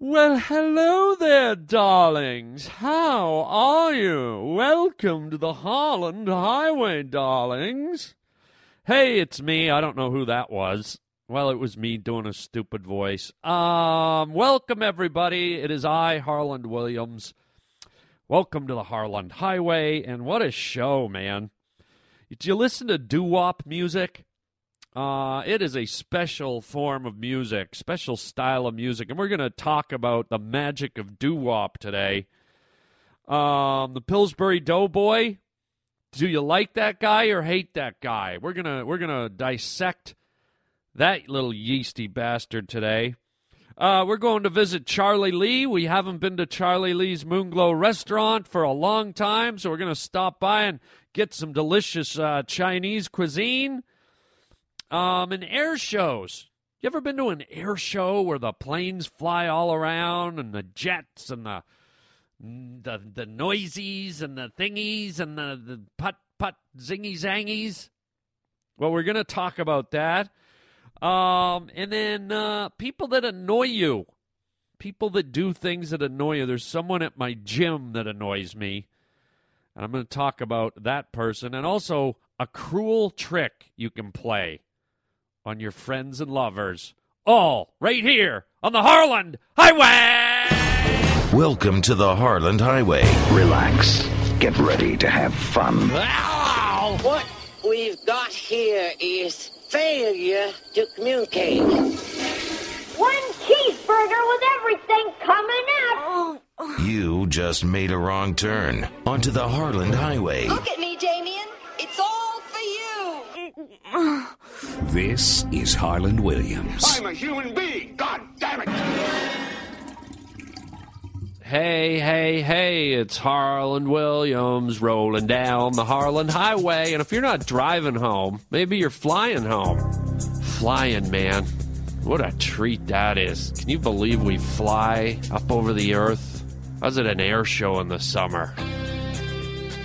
Well, hello there, darlings. How are you? Welcome to the Holland Highway, darlings. Hey, it's me. I don't know who that was. Well, it was me doing a stupid voice. Um, welcome everybody. It is I, Harland Williams. Welcome to the Harland Highway, and what a show, man! Did you listen to doo wop music? Uh, it is a special form of music, special style of music, and we're going to talk about the magic of doo wop today. Um, the Pillsbury Doughboy. Do you like that guy or hate that guy? We're gonna we're gonna dissect that little yeasty bastard today. Uh, we're going to visit Charlie Lee. We haven't been to Charlie Lee's Moonglow restaurant for a long time, so we're going to stop by and get some delicious uh, Chinese cuisine. Um, and air shows. You ever been to an air show where the planes fly all around and the jets and the the the noisies and the thingies and the, the put put zingy zangies? Well, we're gonna talk about that. Um, and then uh, people that annoy you, people that do things that annoy you. There's someone at my gym that annoys me, and I'm to talk about that person, and also a cruel trick you can play on your friends and lovers. All right here on the Harland Highway. Welcome to the Harland Highway. Relax. Get ready to have fun. Ow! What we've got here is failure to communicate. One cheeseburger with everything coming out. You just made a wrong turn onto the Harland Highway. Look at me, Damien. It's all for you. This is Harland Williams. I'm a human being. God damn it. Hey, hey, hey, it's Harland Williams rolling down the Harland Highway. And if you're not driving home, maybe you're flying home. Flying, man. What a treat that is. Can you believe we fly up over the earth? I was at an air show in the summer.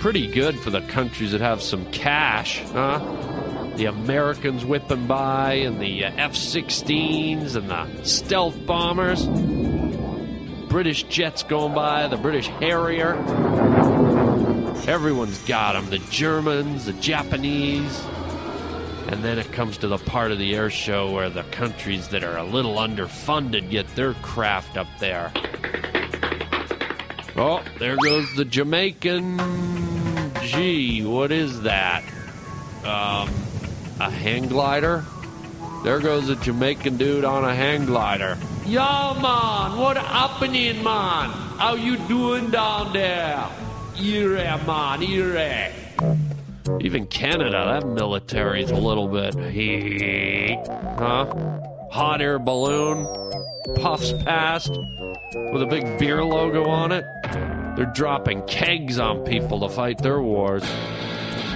Pretty good for the countries that have some cash, huh? The Americans whipping by, and the uh, F 16s, and the stealth bombers. British jets going by, the British Harrier. Everyone's got them the Germans, the Japanese. And then it comes to the part of the air show where the countries that are a little underfunded get their craft up there. Oh, there goes the Jamaican. Gee, what is that? Um, a hang glider? There goes a Jamaican dude on a hang glider. Yo, man, what happening, man? How you doing down there? Here, man, here. Even Canada, that military's a little bit, huh? Hot air balloon puffs past with a big beer logo on it. They're dropping kegs on people to fight their wars.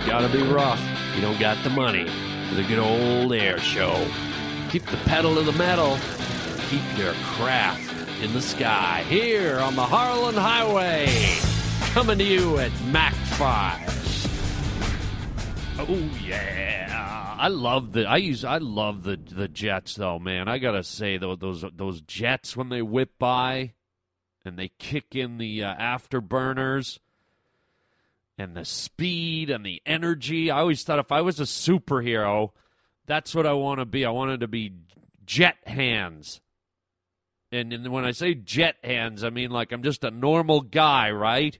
Gotta be rough. You don't got the money the good old air show. Keep the pedal to the metal. Keep your craft in the sky. Here on the Harland Highway. Coming to you at Mach 5. Oh yeah, I love the. I use. I love the the jets though, man. I gotta say though, those those jets when they whip by, and they kick in the uh, afterburners, and the speed and the energy. I always thought if I was a superhero, that's what I want to be. I wanted to be jet hands. And, and when I say jet hands, I mean like I'm just a normal guy, right?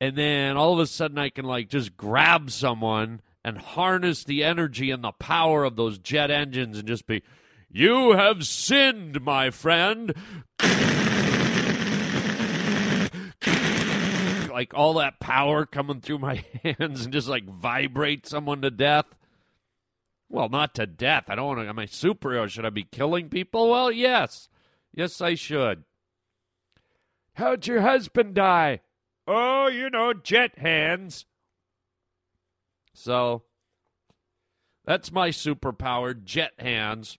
and then all of a sudden I can like just grab someone and harness the energy and the power of those jet engines and just be, you have sinned, my friend. like all that power coming through my hands and just like vibrate someone to death. Well, not to death. I don't want to. Am I superhero? Should I be killing people? Well, yes. Yes, I should. How'd your husband die? Oh, you know, jet hands. So that's my superpower, jet hands.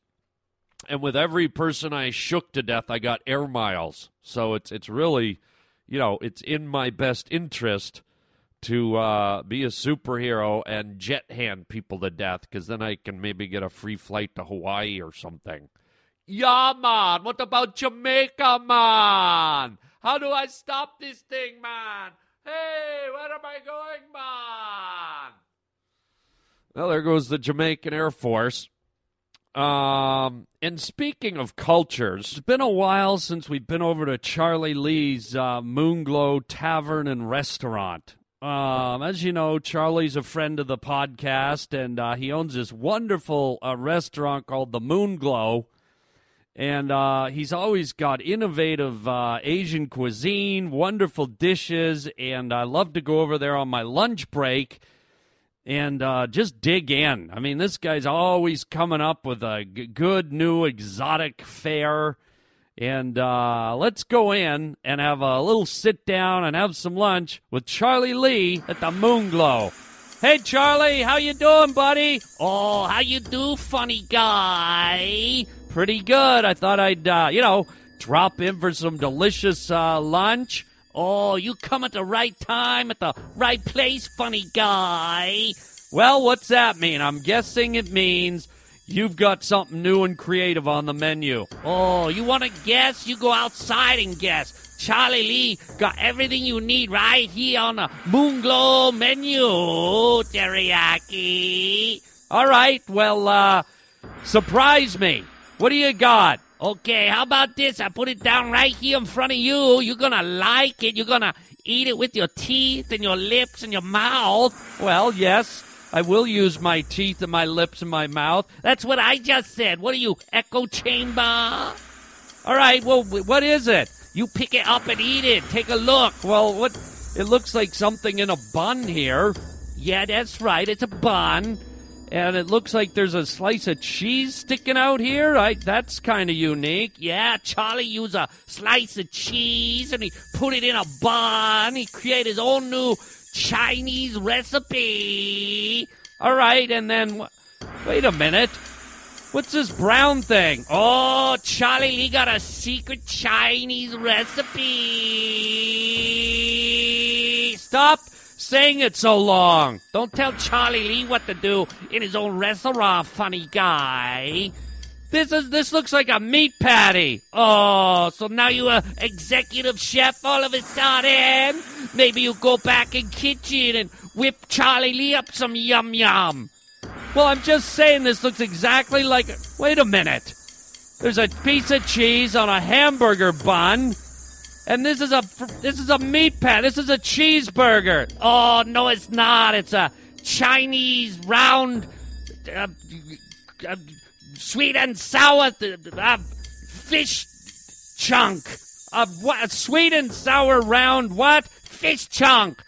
And with every person I shook to death, I got air miles. So it's it's really, you know, it's in my best interest to uh, be a superhero and jet hand people to death because then I can maybe get a free flight to Hawaii or something. Yeah, man. What about Jamaica, man? How do I stop this thing, man? Hey, where am I going, man? Well, there goes the Jamaican Air Force. Um, and speaking of cultures, it's been a while since we've been over to Charlie Lee's uh, Moonglow Tavern and Restaurant. Um, as you know, Charlie's a friend of the podcast, and uh, he owns this wonderful uh, restaurant called the Moonglow. And uh, he's always got innovative uh, Asian cuisine, wonderful dishes, and I love to go over there on my lunch break and uh, just dig in. I mean, this guy's always coming up with a g- good new exotic fare. And uh, let's go in and have a little sit down and have some lunch with Charlie Lee at the Moonglow. Hey, Charlie, how you doing, buddy? Oh, how you do, funny guy? Pretty good. I thought I'd, uh, you know, drop in for some delicious uh, lunch. Oh, you come at the right time, at the right place, funny guy. Well, what's that mean? I'm guessing it means you've got something new and creative on the menu. Oh, you want to guess? You go outside and guess. Charlie Lee got everything you need right here on the Moonglow menu, teriyaki. All right, well, uh, surprise me. What do you got? Okay, how about this? I put it down right here in front of you. You're gonna like it. You're gonna eat it with your teeth and your lips and your mouth. Well, yes, I will use my teeth and my lips and my mouth. That's what I just said. What are you, echo chamber? All right, well, what is it? You pick it up and eat it. Take a look. Well, what? It looks like something in a bun here. Yeah, that's right. It's a bun. And it looks like there's a slice of cheese sticking out here. I, that's kind of unique. Yeah, Charlie used a slice of cheese and he put it in a bun. He created his own new Chinese recipe. All right, and then wait a minute. What's this brown thing? Oh, Charlie Lee got a secret Chinese recipe. Stop saying it so long. Don't tell Charlie Lee what to do in his own restaurant, funny guy. This is this looks like a meat patty. Oh, so now you a executive chef all of a sudden? Maybe you go back in kitchen and whip Charlie Lee up some yum yum. Well, I'm just saying this looks exactly like. Wait a minute. There's a piece of cheese on a hamburger bun, and this is a this is a meat pat. This is a cheeseburger. Oh no, it's not. It's a Chinese round, uh, uh, sweet and sour uh, fish chunk. A what? A sweet and sour round what? Fish chunk.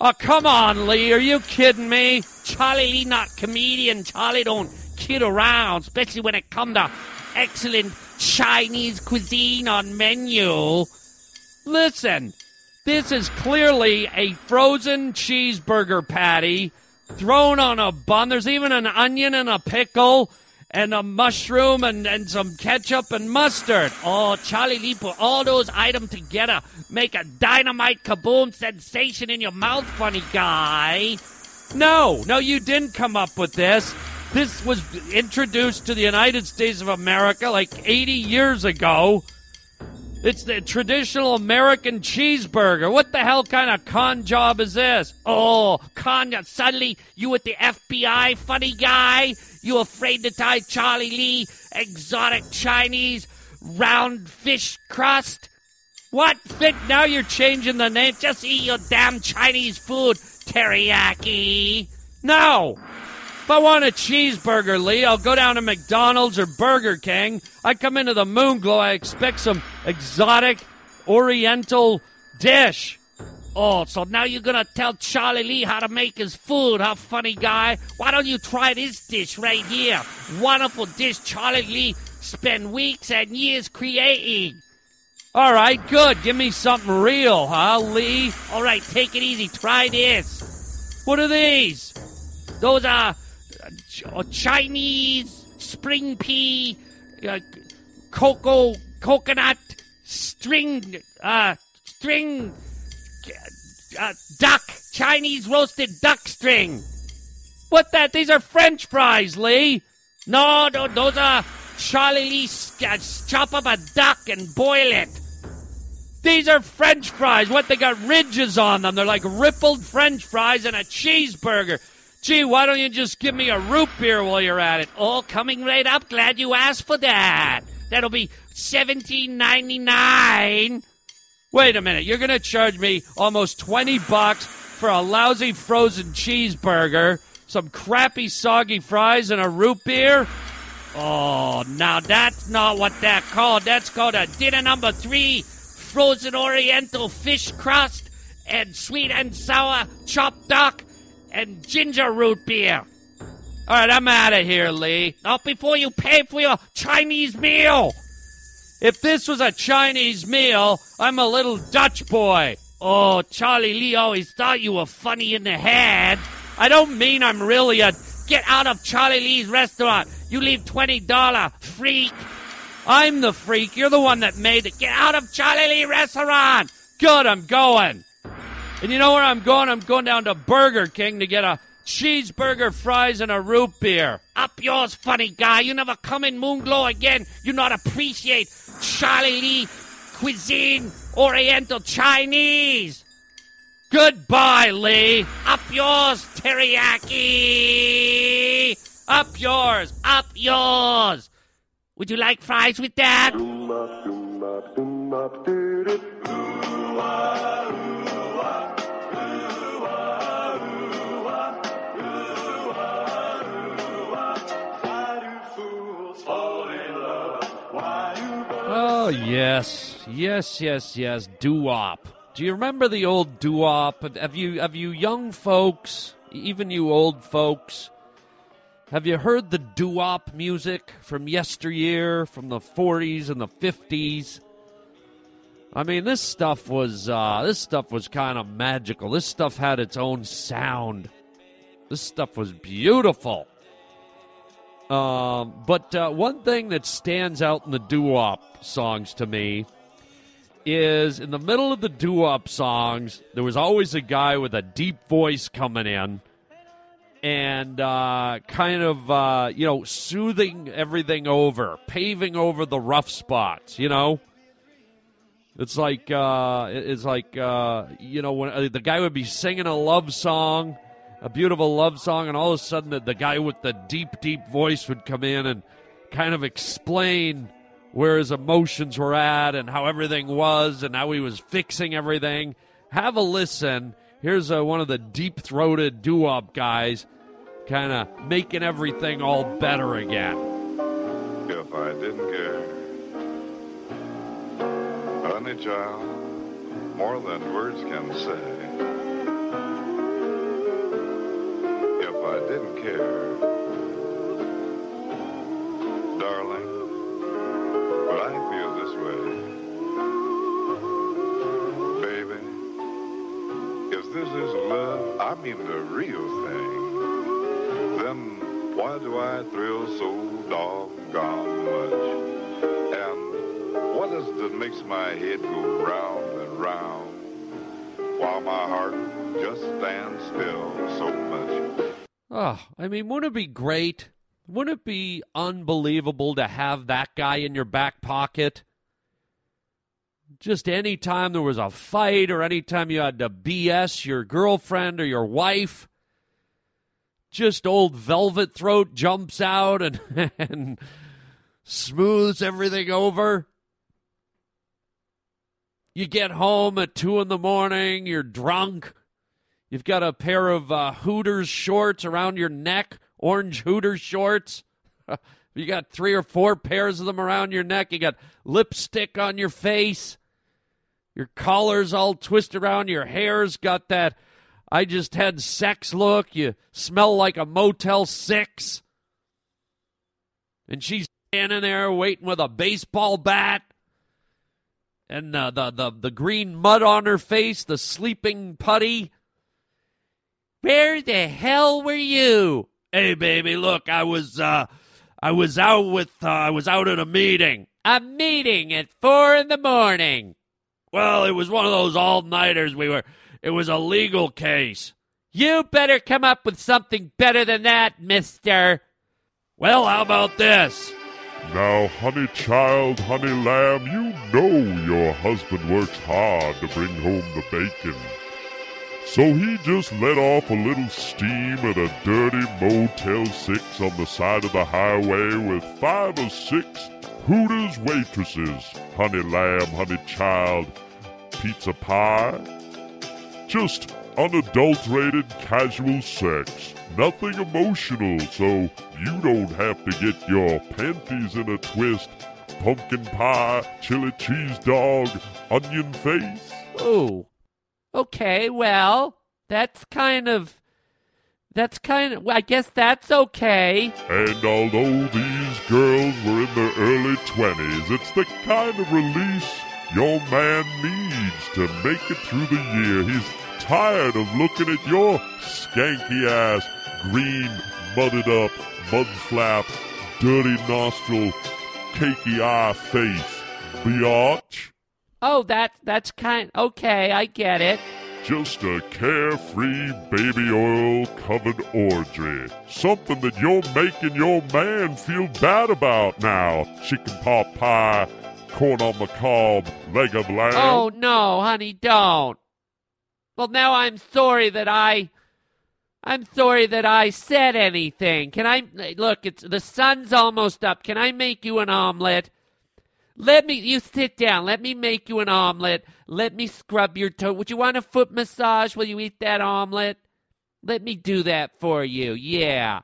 Oh, come on, Lee. Are you kidding me? Charlie Lee not comedian. Charlie don't kid around, especially when it come to excellent Chinese cuisine on menu. Listen, this is clearly a frozen cheeseburger patty thrown on a bun. There's even an onion and a pickle and a mushroom and, and some ketchup and mustard. Oh, Charlie Lee put all those items together. Make a dynamite kaboom sensation in your mouth, funny guy. No, no, you didn't come up with this. This was introduced to the United States of America like 80 years ago. It's the traditional American cheeseburger. What the hell kind of con job is this? Oh, con job. Suddenly, you with the FBI, funny guy? You afraid to tie Charlie Lee exotic Chinese round fish crust? What? Fit? Now you're changing the name. Just eat your damn Chinese food, teriyaki. No. If I want a cheeseburger, Lee, I'll go down to McDonald's or Burger King. I come into the Moonglow, I expect some exotic Oriental dish. Oh, so now you're gonna tell Charlie Lee how to make his food, huh, funny guy? Why don't you try this dish right here? Wonderful dish Charlie Lee spent weeks and years creating. All right, good. Give me something real, huh, Lee? All right, take it easy. Try this. What are these? Those are uh, uh, Chinese spring pea, uh, cocoa, coconut, string, uh, string, uh, duck, Chinese roasted duck string. What that? These are French fries, Lee. No, no those are Charlie Lee uh, chop up a duck and boil it. These are French fries. What they got ridges on them? They're like rippled French fries and a cheeseburger. Gee, why don't you just give me a root beer while you're at it? Oh, coming right up. Glad you asked for that. That'll be seventeen ninety nine. Wait a minute. You're gonna charge me almost twenty bucks for a lousy frozen cheeseburger, some crappy soggy fries, and a root beer? Oh, now that's not what that called. That's called a dinner number three frozen oriental fish crust and sweet and sour chopped duck and ginger root beer. All right, I'm out of here, Lee. Not before you pay for your Chinese meal. If this was a Chinese meal, I'm a little Dutch boy. Oh, Charlie Lee always thought you were funny in the head. I don't mean I'm really a get out of Charlie Lee's restaurant. You leave $20, freak. I'm the freak. You're the one that made it. Get out of Charlie Lee restaurant. Good, I'm going. And you know where I'm going? I'm going down to Burger King to get a cheeseburger, fries, and a root beer. Up yours, funny guy. You never come in Moonglow again. You not appreciate Charlie Lee cuisine, Oriental Chinese. Goodbye, Lee. Up yours, teriyaki. Up yours. Up yours. Would you like fries with that? Yes. Yes, yes, yes. Doo-wop. Do you remember the old doo-wop? Have you, have you young folks, even you old folks, have you heard the doo-wop music from yesteryear, from the 40s and the 50s? I mean, this stuff was uh, this stuff was kind of magical. This stuff had its own sound. This stuff was beautiful. Um, but uh, one thing that stands out in the doo-wop songs to me is in the middle of the doo-wop songs, there was always a guy with a deep voice coming in and uh, kind of uh, you know soothing everything over, paving over the rough spots. You know, it's like uh, it's like uh, you know when uh, the guy would be singing a love song, a beautiful love song, and all of a sudden the, the guy with the deep, deep voice would come in and kind of explain where his emotions were at and how everything was and how he was fixing everything. Have a listen. Here's uh, one of the deep throated doo wop guys, kind of making everything all better again. If I didn't care, honey child, more than words can say. Didn't care, darling, would I feel this way? Baby, if this is love, I mean the real thing, then why do I thrill so doggone much? And what is it that makes my head go round and round while my heart just stands still so much? Oh, I mean, wouldn't it be great? Wouldn't it be unbelievable to have that guy in your back pocket? Just anytime there was a fight or anytime you had to BS your girlfriend or your wife, just old Velvet Throat jumps out and, and smooths everything over. You get home at two in the morning, you're drunk. You've got a pair of uh, Hooters shorts around your neck, orange Hooters shorts. you got three or four pairs of them around your neck. You got lipstick on your face. Your collar's all twisted around. Your hair's got that I just had sex look. You smell like a Motel 6. And she's standing there waiting with a baseball bat and uh, the, the, the green mud on her face, the sleeping putty. Where the hell were you? Hey, baby, look, I was uh, I was out with uh, I was out at a meeting. A meeting at four in the morning. Well, it was one of those all nighters. We were. It was a legal case. You better come up with something better than that, Mister. Well, how about this? Now, honey child, honey lamb, you know your husband works hard to bring home the bacon. So he just let off a little steam at a dirty Motel 6 on the side of the highway with five or six Hooters waitresses. Honey lamb, honey child, pizza pie. Just unadulterated casual sex. Nothing emotional, so you don't have to get your panties in a twist. Pumpkin pie, chili cheese dog, onion face. Ooh. Okay, well, that's kind of. That's kind of. I guess that's okay. And although these girls were in their early 20s, it's the kind of release your man needs to make it through the year. He's tired of looking at your skanky ass, green, mudded up, mud flap, dirty nostril, cakey eye face. Biatch. Oh, that that's kind. Okay, I get it. Just a carefree baby oil covered orgy. Something that you're making your man feel bad about now. Chicken pot pie, corn on the cob, leg of lamb. Oh no, honey, don't. Well, now I'm sorry that I. I'm sorry that I said anything. Can I look? It's the sun's almost up. Can I make you an omelet? Let me. You sit down. Let me make you an omelet. Let me scrub your toe. Would you want a foot massage while you eat that omelet? Let me do that for you. Yeah.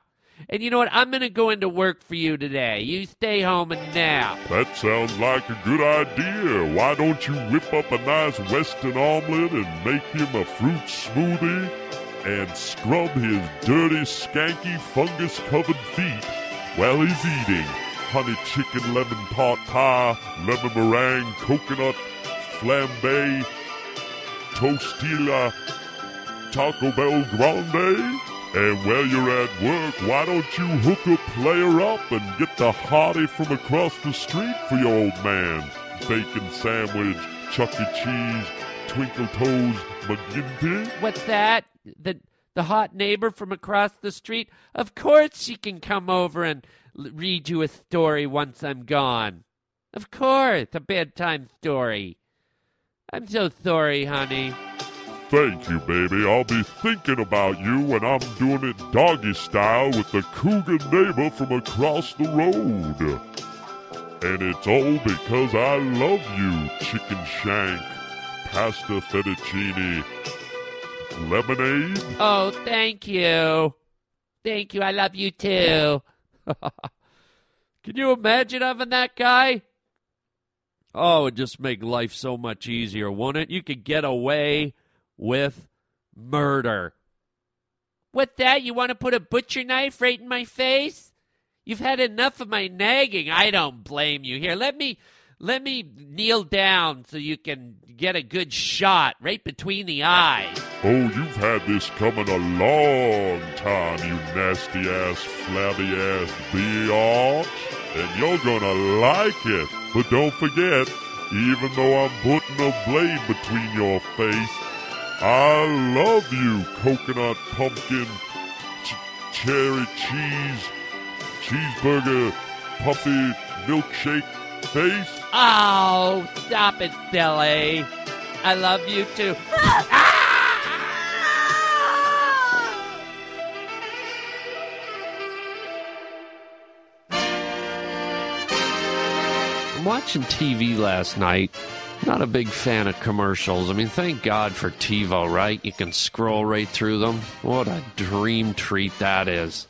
And you know what? I'm going to go into work for you today. You stay home and nap. That sounds like a good idea. Why don't you whip up a nice Western omelet and make him a fruit smoothie and scrub his dirty, skanky, fungus covered feet while he's eating? Honey chicken lemon pot pie, lemon meringue, coconut flambe, tostilla, Taco Bell Grande. And while you're at work, why don't you hook a player up and get the hottie from across the street for your old man? Bacon sandwich, Chuck E. Cheese, Twinkle Toes, McGinty. What's that? The the hot neighbor from across the street? Of course she can come over and read you a story once I'm gone. Of course, a bedtime story. I'm so sorry, honey. Thank you, baby. I'll be thinking about you when I'm doing it doggy style with the cougar neighbor from across the road. And it's all because I love you, chicken shank, pasta fettuccine, lemonade. Oh, thank you. Thank you. I love you too. Can you imagine having that guy? Oh, it'd just make life so much easier, wouldn't it? You could get away with murder. What that? You want to put a butcher knife right in my face? You've had enough of my nagging. I don't blame you. Here, let me let me kneel down so you can get a good shot right between the eyes. Oh, you've had this coming a long time, you nasty ass, flabby ass biatch. And you're gonna like it. But don't forget, even though I'm putting a blade between your face, I love you, coconut pumpkin, ch- cherry cheese, cheeseburger, puffy milkshake face. Oh, stop it, silly. I love you too. I'm watching TV last night. Not a big fan of commercials. I mean, thank God for TiVo, right? You can scroll right through them. What a dream treat that is.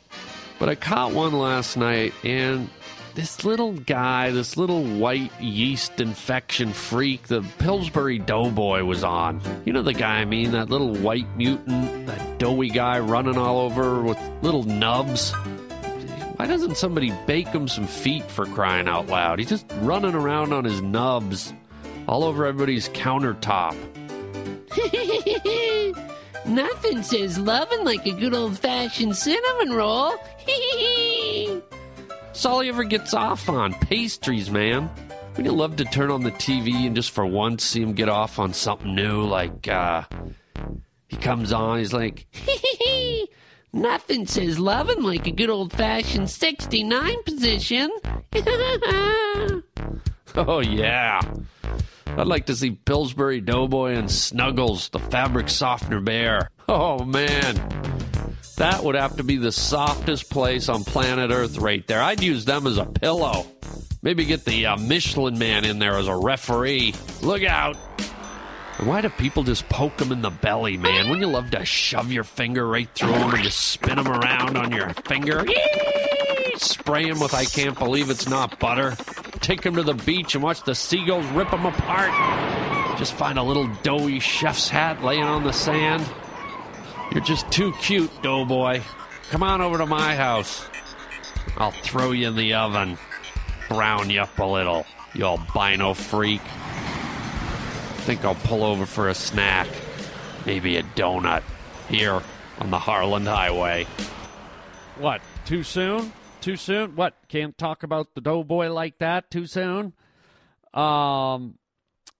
But I caught one last night, and this little guy, this little white yeast infection freak, the Pillsbury Doughboy was on. You know the guy I mean, that little white mutant, that doughy guy running all over with little nubs. Why doesn't somebody bake him some feet for crying out loud? He's just running around on his nubs all over everybody's countertop. Nothing says loving like a good old fashioned cinnamon roll. That's all he ever gets off on. Pastries, man. Wouldn't you love to turn on the TV and just for once see him get off on something new? Like, uh, he comes on, he's like, hee hee Nothing says loving like a good old fashioned 69 position. Oh, yeah. I'd like to see Pillsbury Doughboy and Snuggles, the fabric softener bear. Oh, man. That would have to be the softest place on planet Earth right there. I'd use them as a pillow. Maybe get the uh, Michelin man in there as a referee. Look out. Why do people just poke them in the belly, man? Wouldn't you love to shove your finger right through them and just spin them around on your finger? Spray them with I can't believe it's not butter. Take them to the beach and watch the seagulls rip them apart. Just find a little doughy chef's hat laying on the sand. You're just too cute, doughboy. Come on over to my house. I'll throw you in the oven. Brown you up a little, you albino freak. Think I'll pull over for a snack. Maybe a donut. Here on the Harland Highway. What? Too soon? Too soon? What? Can't talk about the doughboy like that too soon? Um,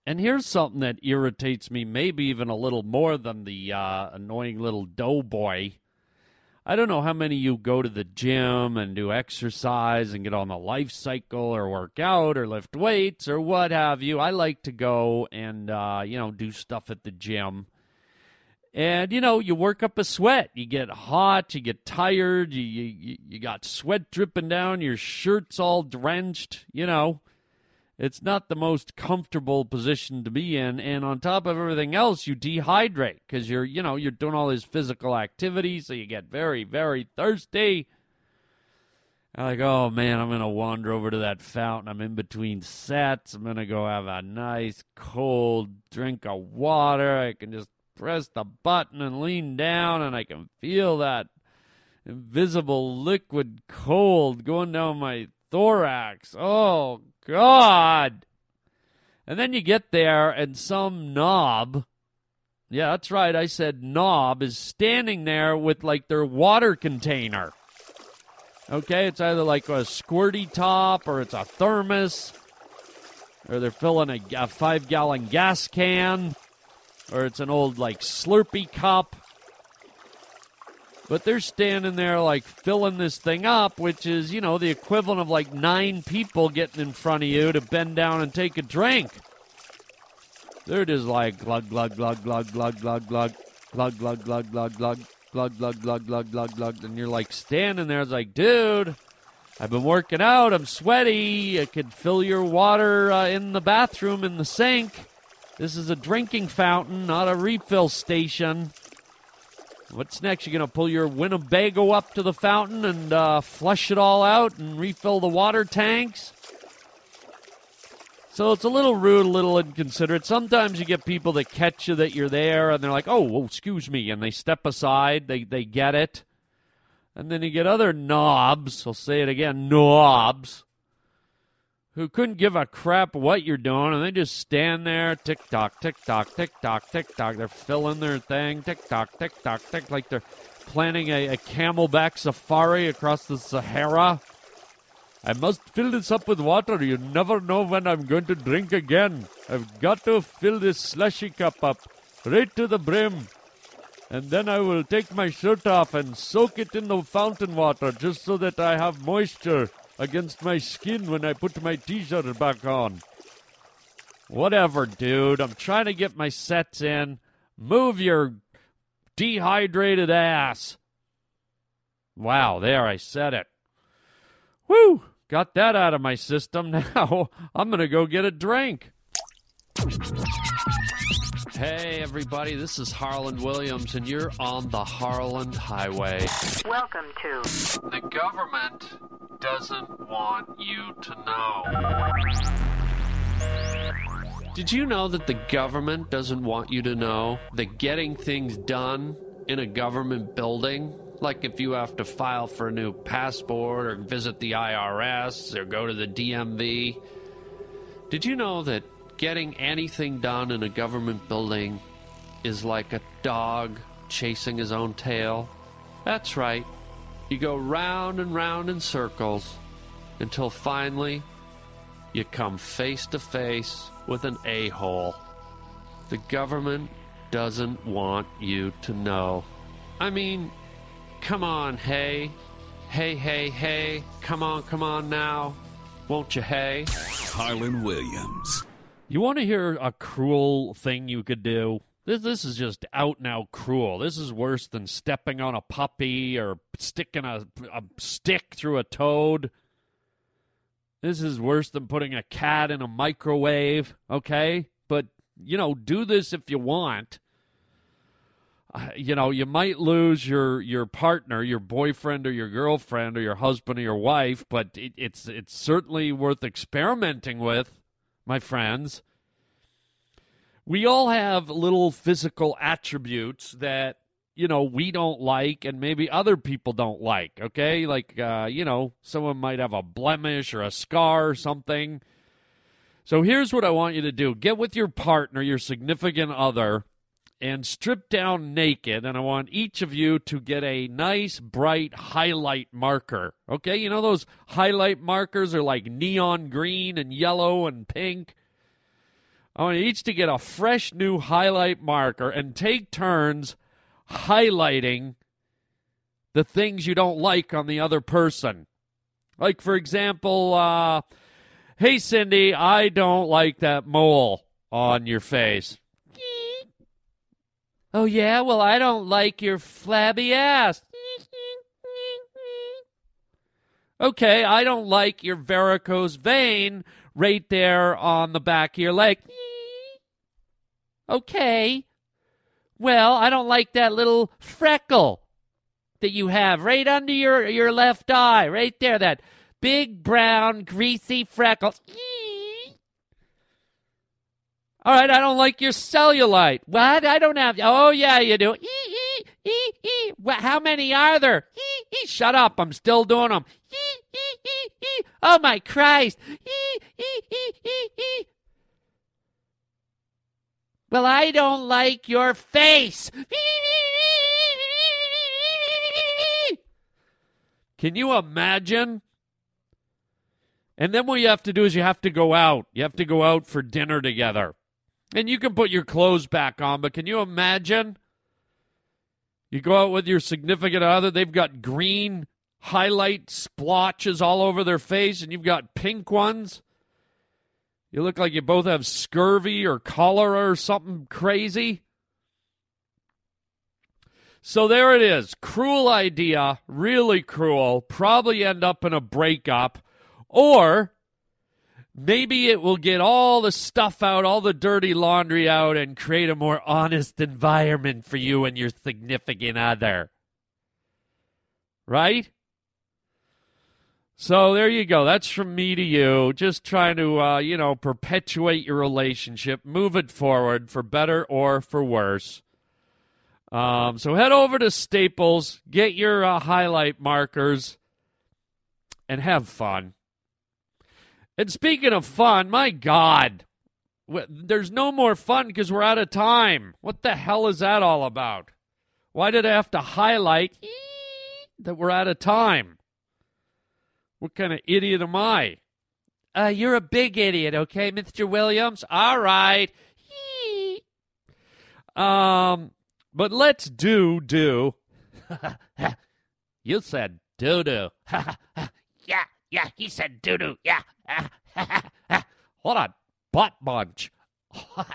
and here's something that irritates me, maybe even a little more than the uh, annoying little doughboy. I don't know how many of you go to the gym and do exercise and get on the life cycle or work out or lift weights or what have you. I like to go and, uh, you know, do stuff at the gym. And, you know, you work up a sweat. You get hot, you get tired, you, you, you got sweat dripping down, your shirt's all drenched, you know it's not the most comfortable position to be in and on top of everything else you dehydrate because you're you know you're doing all this physical activity so you get very very thirsty. I'm like oh man i'm gonna wander over to that fountain. I'm in between sets. I'm gonna go have a nice cold drink of water. I can just press the button and lean down and i can feel that invisible liquid cold going down my thorax. Oh God. And then you get there, and some knob, yeah, that's right, I said knob, is standing there with like their water container. Okay, it's either like a squirty top or it's a thermos, or they're filling a, a five gallon gas can, or it's an old like Slurpee cup. But they're standing there like filling this thing up, which is, you know, the equivalent of like nine people getting in front of you to bend down and take a drink. They're just like glug glug glug glug glug glug glug glug glug glug glug glug glug glug glug glug glug glug and you're like standing there, it's like, dude, I've been working out, I'm sweaty, I could fill your water uh, in the bathroom in the sink. This is a drinking fountain, not a refill station. What's next? You're going to pull your Winnebago up to the fountain and uh, flush it all out and refill the water tanks? So it's a little rude, a little inconsiderate. Sometimes you get people that catch you that you're there and they're like, oh, oh excuse me. And they step aside, they, they get it. And then you get other knobs, I'll say it again, knobs, who couldn't give a crap what you're doing, and they just stand there, tick tock, tick tock, tick tock, tick tock. They're filling their thing, tick tock, tick tock, tick, like they're planning a, a camelback safari across the Sahara. I must fill this up with water. You never know when I'm going to drink again. I've got to fill this slushy cup up right to the brim. And then I will take my shirt off and soak it in the fountain water just so that I have moisture against my skin when I put my t shirt back on. Whatever, dude. I'm trying to get my sets in. Move your dehydrated ass. Wow, there, I said it. Whew, got that out of my system. Now I'm going to go get a drink. Hey, everybody, this is Harland Williams, and you're on the Harland Highway. Welcome to. The government doesn't want you to know. Did you know that the government doesn't want you to know that getting things done in a government building, like if you have to file for a new passport or visit the IRS or go to the DMV, did you know that getting anything done in a government building is like a dog chasing his own tail. That's right. You go round and round in circles until finally you come face to face with an a hole. The government doesn't want you to know. I mean, come on, hey. Hey, hey, hey. Come on, come on now. Won't you, hey? Harland Williams. You want to hear a cruel thing you could do? This, this is just out and out cruel. This is worse than stepping on a puppy or sticking a, a stick through a toad. This is worse than putting a cat in a microwave, okay? But, you know, do this if you want. Uh, you know, you might lose your your partner, your boyfriend or your girlfriend or your husband or your wife, but it, it's it's certainly worth experimenting with, my friends. We all have little physical attributes that you know we don't like and maybe other people don't like okay? Like uh, you know someone might have a blemish or a scar or something. So here's what i want you to do. Get with your partner your significant other and strip down naked and i want each of you to get a nice bright highlight marker okay you know those highlight markers are like neon green and yellow and pink i want each to get a fresh new highlight marker and take turns highlighting the things you don't like on the other person. Like, for example, uh, hey, Cindy, I don't like that mole on your face. Oh, yeah? Well, I don't like your flabby ass. Okay, I don't like your varicose vein right there on the back of your leg. Okay. Well, I don't like that little freckle that you have right under your, your left eye, right there, that big brown greasy freckle. All right, I don't like your cellulite. What? I don't have. Oh yeah, you do. Ee, ee, ee, ee. How many are there? Ee. Shut up! I'm still doing them. Ee, ee, ee, ee. Oh my Christ! Ee, ee, ee, ee, ee. Well, I don't like your face. Can you imagine? And then what you have to do is you have to go out. You have to go out for dinner together. And you can put your clothes back on, but can you imagine? You go out with your significant other, they've got green highlight splotches all over their face, and you've got pink ones. You look like you both have scurvy or cholera or something crazy. So there it is. Cruel idea, really cruel. Probably end up in a breakup. Or maybe it will get all the stuff out, all the dirty laundry out, and create a more honest environment for you and your significant other. Right? So there you go. That's from me to you. Just trying to, uh, you know, perpetuate your relationship, move it forward for better or for worse. Um, so head over to Staples, get your uh, highlight markers, and have fun. And speaking of fun, my God, there's no more fun because we're out of time. What the hell is that all about? Why did I have to highlight that we're out of time? What kind of idiot am I? Uh, you're a big idiot, okay, Mr. Williams? All right. um, but let's do do. you said doo doo. yeah, yeah, he said doo doo. Yeah. Hold on, butt bunch.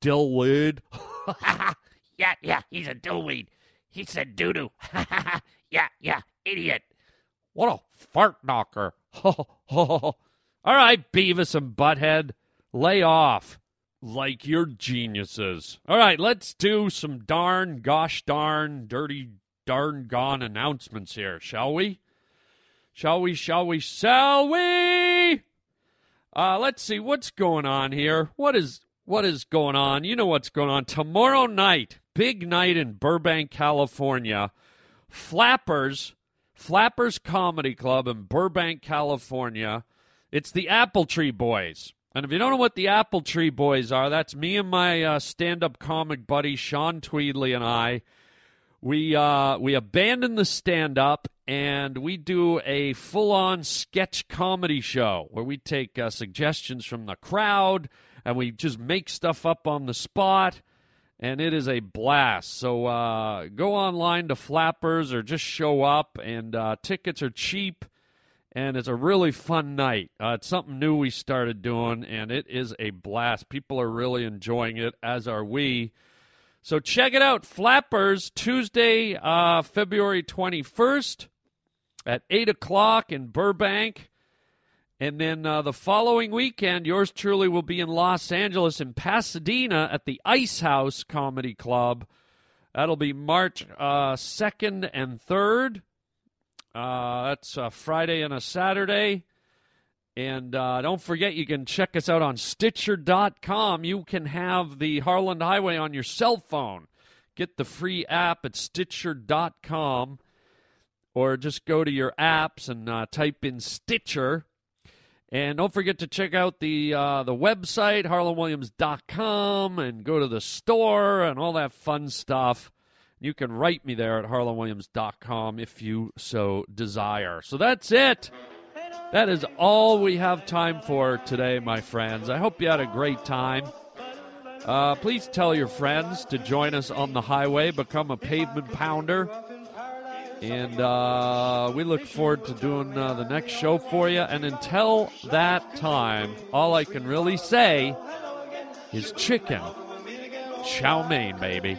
Dillweed. yeah, yeah, he's a dillweed. He said doo doo. yeah, yeah, idiot. What a fart knocker. All right, Beavis and Butthead, lay off like you're geniuses. All right, let's do some darn, gosh darn, dirty, darn gone announcements here, shall we? Shall we, shall we, shall we? Uh, let's see what's going on here. What is what is going on? You know what's going on. Tomorrow night, big night in Burbank, California. Flappers Flappers Comedy Club in Burbank, California. It's the Apple Tree Boys. And if you don't know what the Apple Tree Boys are, that's me and my uh, stand up comic buddy Sean Tweedley and I. We, uh, we abandon the stand up and we do a full on sketch comedy show where we take uh, suggestions from the crowd and we just make stuff up on the spot and it is a blast. So uh, go online to Flappers or just show up, and uh, tickets are cheap, and it's a really fun night. Uh, it's something new we started doing, and it is a blast. People are really enjoying it, as are we. So check it out, Flappers, Tuesday, uh, February 21st at 8 o'clock in Burbank. And then uh, the following weekend, yours truly will be in Los Angeles in Pasadena at the Ice House Comedy Club. That'll be March uh, 2nd and 3rd. Uh, that's a Friday and a Saturday. And uh, don't forget, you can check us out on Stitcher.com. You can have the Harland Highway on your cell phone. Get the free app at Stitcher.com. Or just go to your apps and uh, type in Stitcher and don't forget to check out the uh, the website, harlandwilliams.com, and go to the store and all that fun stuff. You can write me there at harlandwilliams.com if you so desire. So that's it. That is all we have time for today, my friends. I hope you had a great time. Uh, please tell your friends to join us on the highway, become a pavement pounder. And uh, we look forward to doing uh, the next show for you. And until that time, all I can really say is chicken. Chow mein, baby.